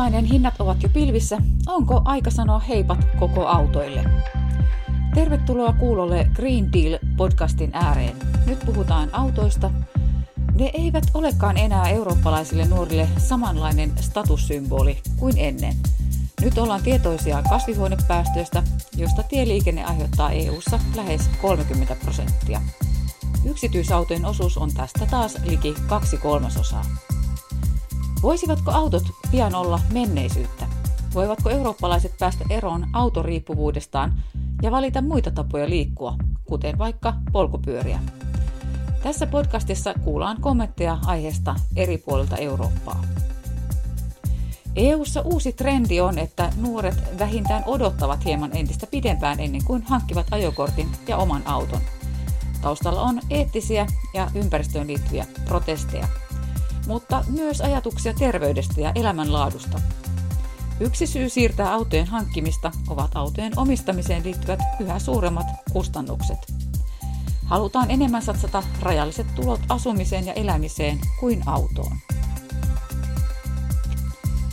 polttoaineen hinnat ovat jo pilvissä, onko aika sanoa heipat koko autoille? Tervetuloa kuulolle Green Deal-podcastin ääreen. Nyt puhutaan autoista. Ne eivät olekaan enää eurooppalaisille nuorille samanlainen statussymboli kuin ennen. Nyt ollaan tietoisia kasvihuonepäästöistä, josta tieliikenne aiheuttaa EU:ssa lähes 30 prosenttia. Yksityisautojen osuus on tästä taas liki kaksi kolmasosaa. Voisivatko autot pian olla menneisyyttä? Voivatko eurooppalaiset päästä eroon autoriippuvuudestaan ja valita muita tapoja liikkua, kuten vaikka polkupyöriä? Tässä podcastissa kuullaan kommentteja aiheesta eri puolilta Eurooppaa. EU:ssa uusi trendi on, että nuoret vähintään odottavat hieman entistä pidempään ennen kuin hankkivat ajokortin ja oman auton. Taustalla on eettisiä ja ympäristöön liittyviä protesteja – mutta myös ajatuksia terveydestä ja elämänlaadusta. Yksi syy siirtää autojen hankkimista ovat autojen omistamiseen liittyvät yhä suuremmat kustannukset. Halutaan enemmän satsata rajalliset tulot asumiseen ja elämiseen kuin autoon.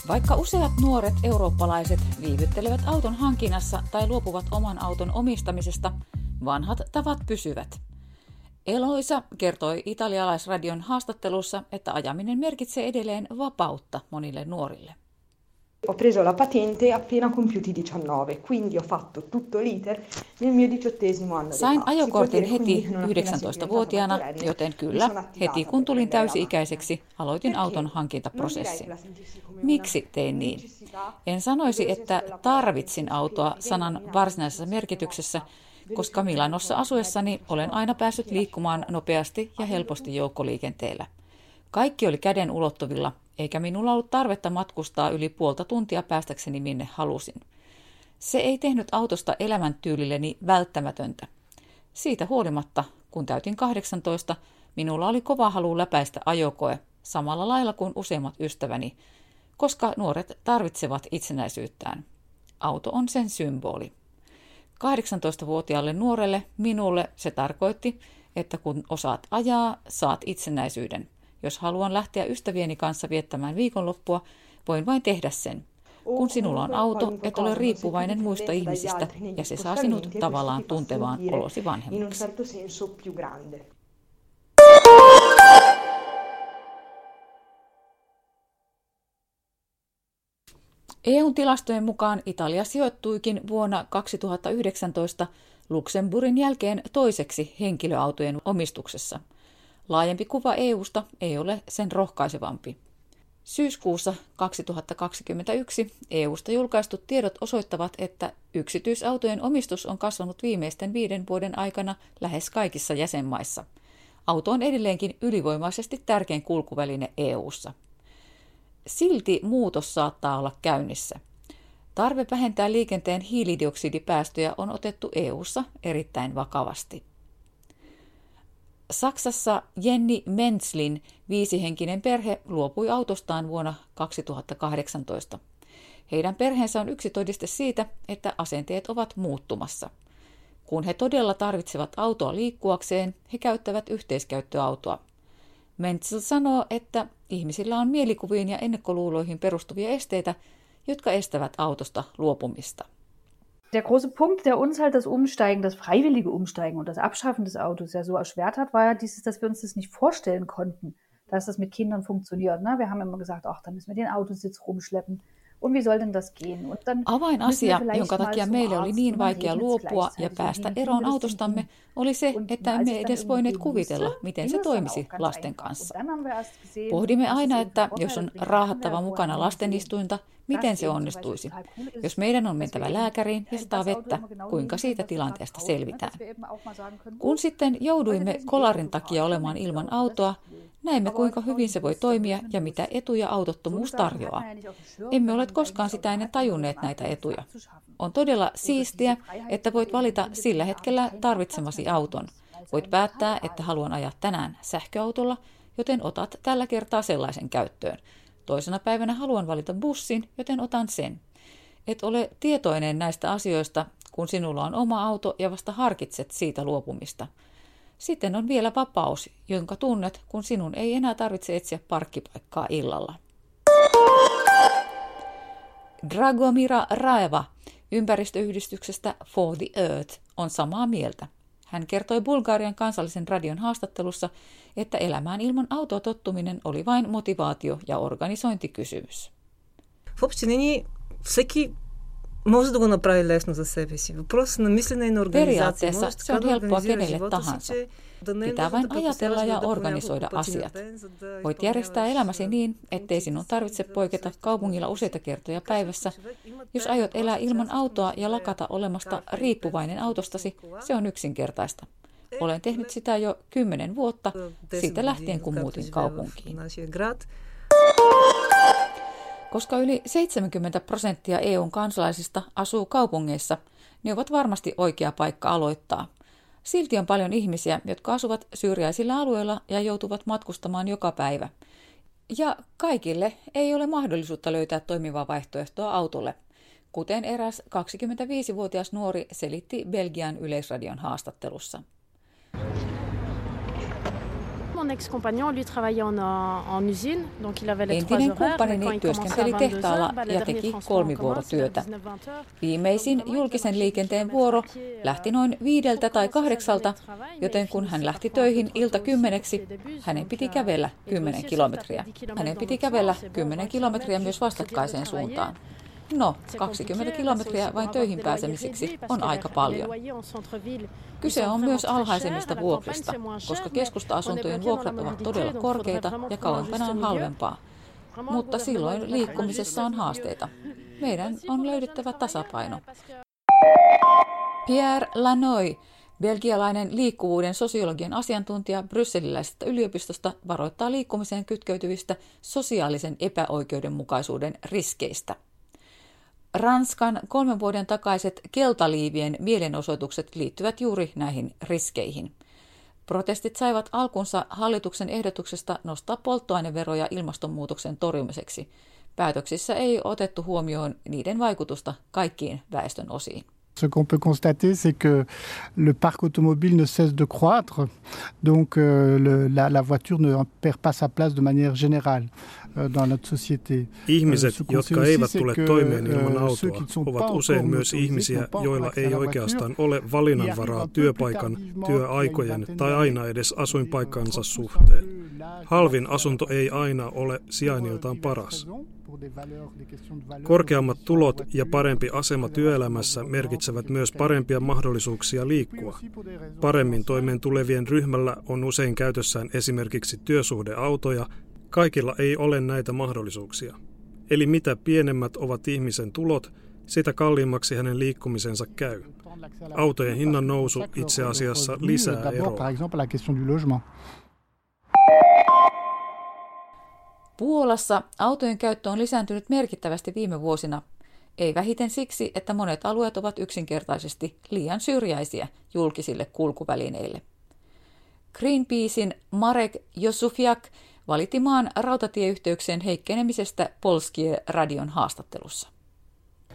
Vaikka useat nuoret eurooppalaiset viivyttelevät auton hankinnassa tai luopuvat oman auton omistamisesta, vanhat tavat pysyvät – Eloisa kertoi italialaisradion haastattelussa, että ajaminen merkitsee edelleen vapautta monille nuorille. Ho preso la patente appena compiuti 19, quindi ho fatto tutto l'iter nel mio diciottesimo anno. Sain ajokortin heti 19-vuotiaana, joten kyllä, heti kun tulin täysi-ikäiseksi, aloitin auton hankintaprosessin. Miksi tein niin? En sanoisi, että tarvitsin autoa sanan varsinaisessa merkityksessä, koska Milanossa asuessani olen aina päässyt liikkumaan nopeasti ja helposti joukkoliikenteellä. Kaikki oli käden ulottuvilla, eikä minulla ollut tarvetta matkustaa yli puolta tuntia päästäkseni minne halusin. Se ei tehnyt autosta elämäntyylilleni välttämätöntä. Siitä huolimatta, kun täytin 18, minulla oli kova halu läpäistä ajokoe, samalla lailla kuin useimmat ystäväni, koska nuoret tarvitsevat itsenäisyyttään. Auto on sen symboli. 18-vuotiaalle nuorelle, minulle, se tarkoitti, että kun osaat ajaa, saat itsenäisyyden. Jos haluan lähteä ystävieni kanssa viettämään viikonloppua, voin vain tehdä sen. Kun sinulla on auto, et ole riippuvainen muista ihmisistä ja se saa sinut tavallaan tuntevaan olosi vanhemmaksi. EUn tilastojen mukaan Italia sijoittuikin vuonna 2019 Luxemburgin jälkeen toiseksi henkilöautojen omistuksessa. Laajempi kuva EUsta ei ole sen rohkaisevampi. Syyskuussa 2021 EUsta julkaistut tiedot osoittavat, että yksityisautojen omistus on kasvanut viimeisten viiden vuoden aikana lähes kaikissa jäsenmaissa. Auto on edelleenkin ylivoimaisesti tärkein kulkuväline EUssa. Silti muutos saattaa olla käynnissä. Tarve vähentää liikenteen hiilidioksidipäästöjä on otettu EU:ssa erittäin vakavasti. Saksassa Jenni Menzlin viisihenkinen perhe luopui autostaan vuonna 2018. Heidän perheensä on yksi todiste siitä, että asenteet ovat muuttumassa. Kun he todella tarvitsevat autoa liikkuakseen, he käyttävät yhteiskäyttöautoa. Menzel sanoo, että ihmisillä on mielikuviin ja ennakkoluuloihin perustuvia esteitä, jotka estävät autosta luopumista. Der große Punkt, der uns halt das Umsteigen, das freiwillige Umsteigen und das Abschaffen des Autos ja so erschwert hat, war ja dieses, dass wir uns das nicht vorstellen konnten, dass das mit Kindern funktioniert. Ne? Wir haben immer gesagt, ach, dann müssen wir den Autositz rumschleppen. Avainasia, jonka takia meille oli niin vaikea luopua ja päästä eroon autostamme, oli se, että emme edes voineet kuvitella, miten se toimisi lasten kanssa. Pohdimme aina, että jos on raahattava mukana lastenistuinta, miten se onnistuisi. Jos meidän on mentävä lääkäriin ja sataa vettä, kuinka siitä tilanteesta selvitään. Kun sitten jouduimme kolarin takia olemaan ilman autoa, Näemme, kuinka hyvin se voi toimia ja mitä etuja autottomuus tarjoaa. Emme ole koskaan sitä ennen tajunneet näitä etuja. On todella siistiä, että voit valita sillä hetkellä tarvitsemasi auton. Voit päättää, että haluan ajaa tänään sähköautolla, joten otat tällä kertaa sellaisen käyttöön. Toisena päivänä haluan valita bussin, joten otan sen. Et ole tietoinen näistä asioista, kun sinulla on oma auto ja vasta harkitset siitä luopumista – sitten on vielä vapaus, jonka tunnet, kun sinun ei enää tarvitse etsiä parkkipaikkaa illalla. Dragomira Raeva ympäristöyhdistyksestä For the Earth on samaa mieltä. Hän kertoi Bulgarian kansallisen radion haastattelussa, että elämään ilman autoa tottuminen oli vain motivaatio- ja organisointikysymys може да го направи лесно за себе си. Въпрос на мислене и на организация. Periaatteessa se on helppoa kenelle tahansa. Pitää vain ajatella ja organisoida asiat. Voit järjestää elämäsi niin, ettei sinun tarvitse poiketa kaupungilla useita kertoja päivässä. Jos aiot elää ilman autoa ja lakata olemasta riippuvainen autostasi, se on yksinkertaista. Olen tehnyt sitä jo kymmenen vuotta, siitä lähtien kun muutin kaupunkiin. Koska yli 70 prosenttia EUn kansalaisista asuu kaupungeissa, ne ovat varmasti oikea paikka aloittaa. Silti on paljon ihmisiä, jotka asuvat syrjäisillä alueilla ja joutuvat matkustamaan joka päivä. Ja kaikille ei ole mahdollisuutta löytää toimivaa vaihtoehtoa autolle, kuten eräs 25-vuotias nuori selitti Belgian yleisradion haastattelussa. Mon ex-compagnon, lui, travaillait en, en usine, donc il avait les Entinen kumppanini työskenteli tehtaalla ja teki kolmivuorotyötä. Viimeisin julkisen liikenteen vuoro lähti noin viideltä tai kahdeksalta, joten kun hän lähti töihin ilta kymmeneksi, hänen piti kävellä kymmenen kilometriä. Hänen piti kävellä kymmenen kilometriä myös vastakkaiseen suuntaan. No, 20 kilometriä vain töihin pääsemiseksi on aika paljon. Kyse on myös alhaisemmista vuokrista, koska keskusta-asuntojen vuokrat ovat todella korkeita ja kauempana on halvempaa. Mutta silloin liikkumisessa on haasteita. Meidän on löydettävä tasapaino. Pierre Lanoy, belgialainen liikkuvuuden sosiologian asiantuntija Brysseliläisestä yliopistosta, varoittaa liikkumiseen kytkeytyvistä sosiaalisen epäoikeudenmukaisuuden riskeistä. Ranskan kolmen vuoden takaiset keltaliivien mielenosoitukset liittyvät juuri näihin riskeihin. Protestit saivat alkunsa hallituksen ehdotuksesta nostaa polttoaineveroja ilmastonmuutoksen torjumiseksi. Päätöksissä ei otettu huomioon niiden vaikutusta kaikkiin väestön osiin. Ce qu'on peut constater, c'est que le parc automobile ne cesse de croître, donc euh, le, la, la voiture ne perd pas sa place de manière générale euh. Ihmiset, euh, jotka eivät tule toimeen ilman autoa, ovat usein myös ihmisiä, joilla ei oikeastaan ole valinnanvaraa työpaikan, työaikojen tai aina edes asuinpaikkansa suhteen. Halvin asunto ei aina ole sijainniltaan paras. Korkeammat tulot ja parempi asema työelämässä merkitsevät myös parempia mahdollisuuksia liikkua. Paremmin toimeen tulevien ryhmällä on usein käytössään esimerkiksi työsuhdeautoja. Kaikilla ei ole näitä mahdollisuuksia. Eli mitä pienemmät ovat ihmisen tulot, sitä kalliimmaksi hänen liikkumisensa käy. Autojen hinnan nousu itse asiassa lisää eroa. Puolassa autojen käyttö on lisääntynyt merkittävästi viime vuosina, ei vähiten siksi, että monet alueet ovat yksinkertaisesti liian syrjäisiä julkisille kulkuvälineille. Greenpeacein Marek Josufiak valitti maan rautatieyhteyksien heikkenemisestä Polskie radion haastattelussa.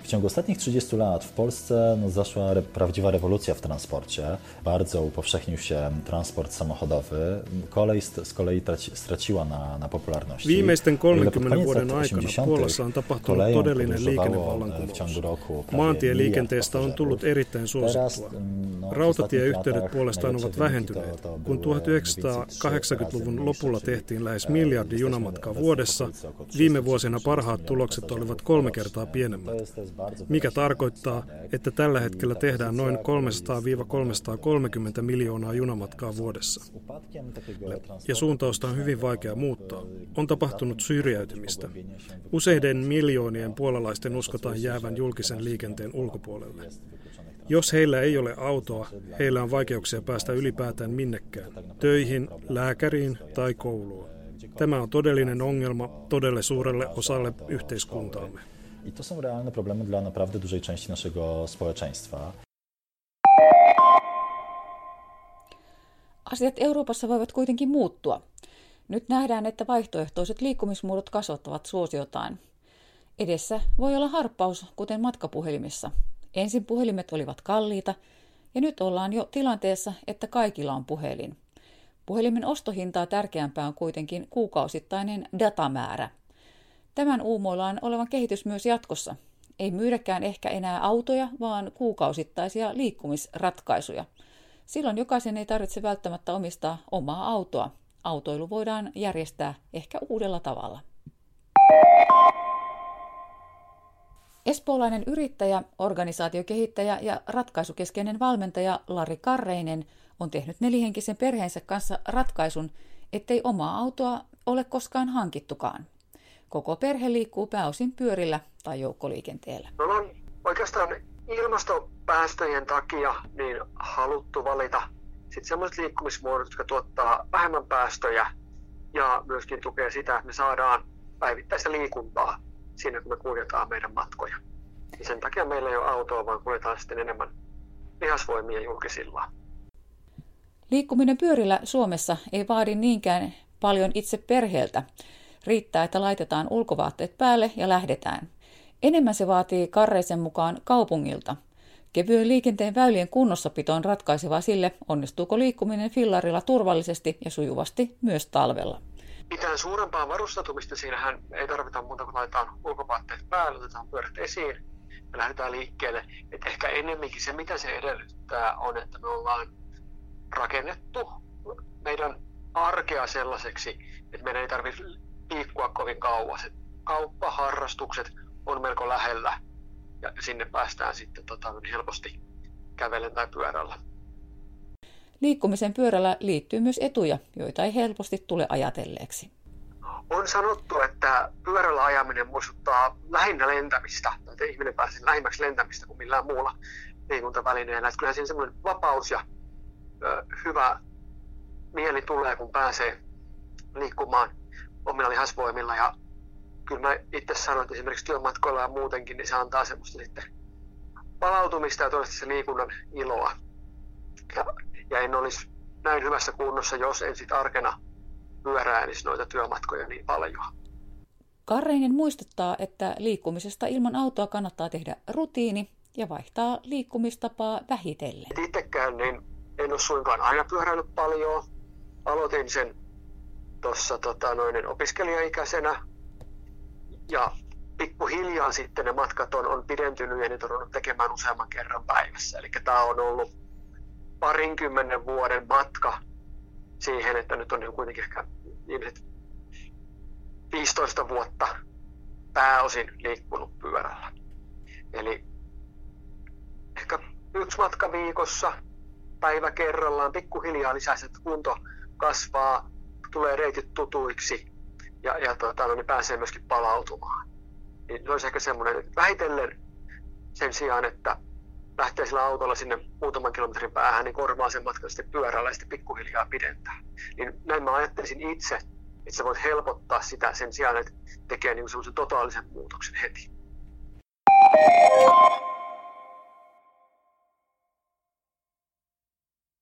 W ciągu ostatnich 30 lat w Polsce no, zaszła re, prawdziwa rewolucja w transporcie. Bardzo upowszechnił się transport samochodowy. Kolej z kolei traci, straciła na, na popularności. Viimeisten 30 vuoden aikana Puolassa on tapahtunut todellinen liikennevallankumous. Maantieliikenteestä on tullut erittäin suosittua. Rautatieyhteydet puolestaan ovat vähentyneet. Kun 1980-luvun lopulla tehtiin lähes miljardi junamatkaa vuodessa, viime vuosina parhaat tulokset olivat kolme kertaa pienemmät mikä tarkoittaa, että tällä hetkellä tehdään noin 300-330 miljoonaa junamatkaa vuodessa. Ja suuntausta on hyvin vaikea muuttaa. On tapahtunut syrjäytymistä. Useiden miljoonien puolalaisten uskotaan jäävän julkisen liikenteen ulkopuolelle. Jos heillä ei ole autoa, heillä on vaikeuksia päästä ylipäätään minnekään, töihin, lääkäriin tai kouluun. Tämä on todellinen ongelma todelle suurelle osalle yhteiskuntaamme. I to są realne problemy dla naprawdę dużej części naszego społeczeństwa. Asiat Euroopassa voivat kuitenkin muuttua. Nyt nähdään, että vaihtoehtoiset liikkumismuodot kasvattavat suosiotaan. Edessä voi olla harppaus, kuten matkapuhelimissa. Ensin puhelimet olivat kalliita, ja nyt ollaan jo tilanteessa, että kaikilla on puhelin. Puhelimen ostohintaa tärkeämpää on kuitenkin kuukausittainen datamäärä – Tämän uumoillaan olevan kehitys myös jatkossa. Ei myydäkään ehkä enää autoja, vaan kuukausittaisia liikkumisratkaisuja. Silloin jokaisen ei tarvitse välttämättä omistaa omaa autoa. Autoilu voidaan järjestää ehkä uudella tavalla. Espoolainen yrittäjä, organisaatiokehittäjä ja ratkaisukeskeinen valmentaja Lari Karreinen on tehnyt nelihenkisen perheensä kanssa ratkaisun, ettei omaa autoa ole koskaan hankittukaan. Koko perhe liikkuu pääosin pyörillä tai joukkoliikenteellä. Me on oikeastaan ilmastopäästöjen takia niin haluttu valita sitten sellaiset liikkumismuodot, jotka tuottaa vähemmän päästöjä ja myöskin tukee sitä, että me saadaan päivittäistä liikuntaa siinä, kun me kuljetaan meidän matkoja. Ja sen takia meillä ei ole autoa, vaan kuljetaan sitten enemmän lihasvoimia julkisilla. Liikkuminen pyörillä Suomessa ei vaadi niinkään paljon itse perheeltä. Riittää, että laitetaan ulkovaatteet päälle ja lähdetään. Enemmän se vaatii Karreisen mukaan kaupungilta. Kevyen liikenteen väylien kunnossapito on ratkaiseva sille, onnistuuko liikkuminen fillarilla turvallisesti ja sujuvasti myös talvella. Mitään suurempaa varustautumista siinähän ei tarvita muuta kuin laitetaan ulkovaatteet päälle, otetaan pyörät esiin ja lähdetään liikkeelle. Et ehkä enemmänkin se, mitä se edellyttää, on, että me ollaan rakennettu meidän arkea sellaiseksi, että meidän ei tarvitse liikkua kovin kauas. Et kauppaharrastukset on melko lähellä ja sinne päästään sitten tota, niin helposti kävellen tai pyörällä. Liikkumisen pyörällä liittyy myös etuja, joita ei helposti tule ajatelleeksi. On sanottu, että pyörällä ajaminen muistuttaa lähinnä lentämistä, että ihminen pääsee lähimmäksi lentämistä kuin millään muulla liikuntavälineellä. Että kyllähän siinä semmoinen vapaus ja ö, hyvä mieli tulee, kun pääsee liikkumaan omilla lihasvoimilla. Ja kyllä mä itse sanoin, että esimerkiksi työmatkoilla ja muutenkin, niin se antaa semmoista sitten palautumista ja toista se liikunnan iloa. Ja, ja en olisi näin hyvässä kunnossa, jos en sitten arkena pyöräilisi noita työmatkoja niin paljon. Karreinen muistuttaa, että liikkumisesta ilman autoa kannattaa tehdä rutiini ja vaihtaa liikkumistapaa vähitellen. Itsekään niin en ole suinkaan aina pyöräillyt paljon. Aloitin sen tuossa tota, noin opiskelijaikäisenä ja pikkuhiljaa sitten ne matkat on, on pidentynyt ja niitä on ollut tekemään useamman kerran päivässä. Eli tämä on ollut parinkymmenen vuoden matka siihen, että nyt on niin kuitenkin ehkä viimeiset 15 vuotta pääosin liikkunut pyörällä. Eli ehkä yksi matka viikossa, päivä kerrallaan, pikkuhiljaa lisää että kunto kasvaa, tulee reitit tutuiksi ja, ja tota, no, niin pääsee myöskin palautumaan. Niin olisi ehkä semmoinen, että vähitellen sen sijaan, että lähtee sillä autolla sinne muutaman kilometrin päähän, niin korvaa sen matkan sitten pyörällä ja sitten pikkuhiljaa pidentää. Niin näin mä ajattelisin itse, että sä voit helpottaa sitä sen sijaan, että tekee niin semmoisen totaalisen muutoksen heti.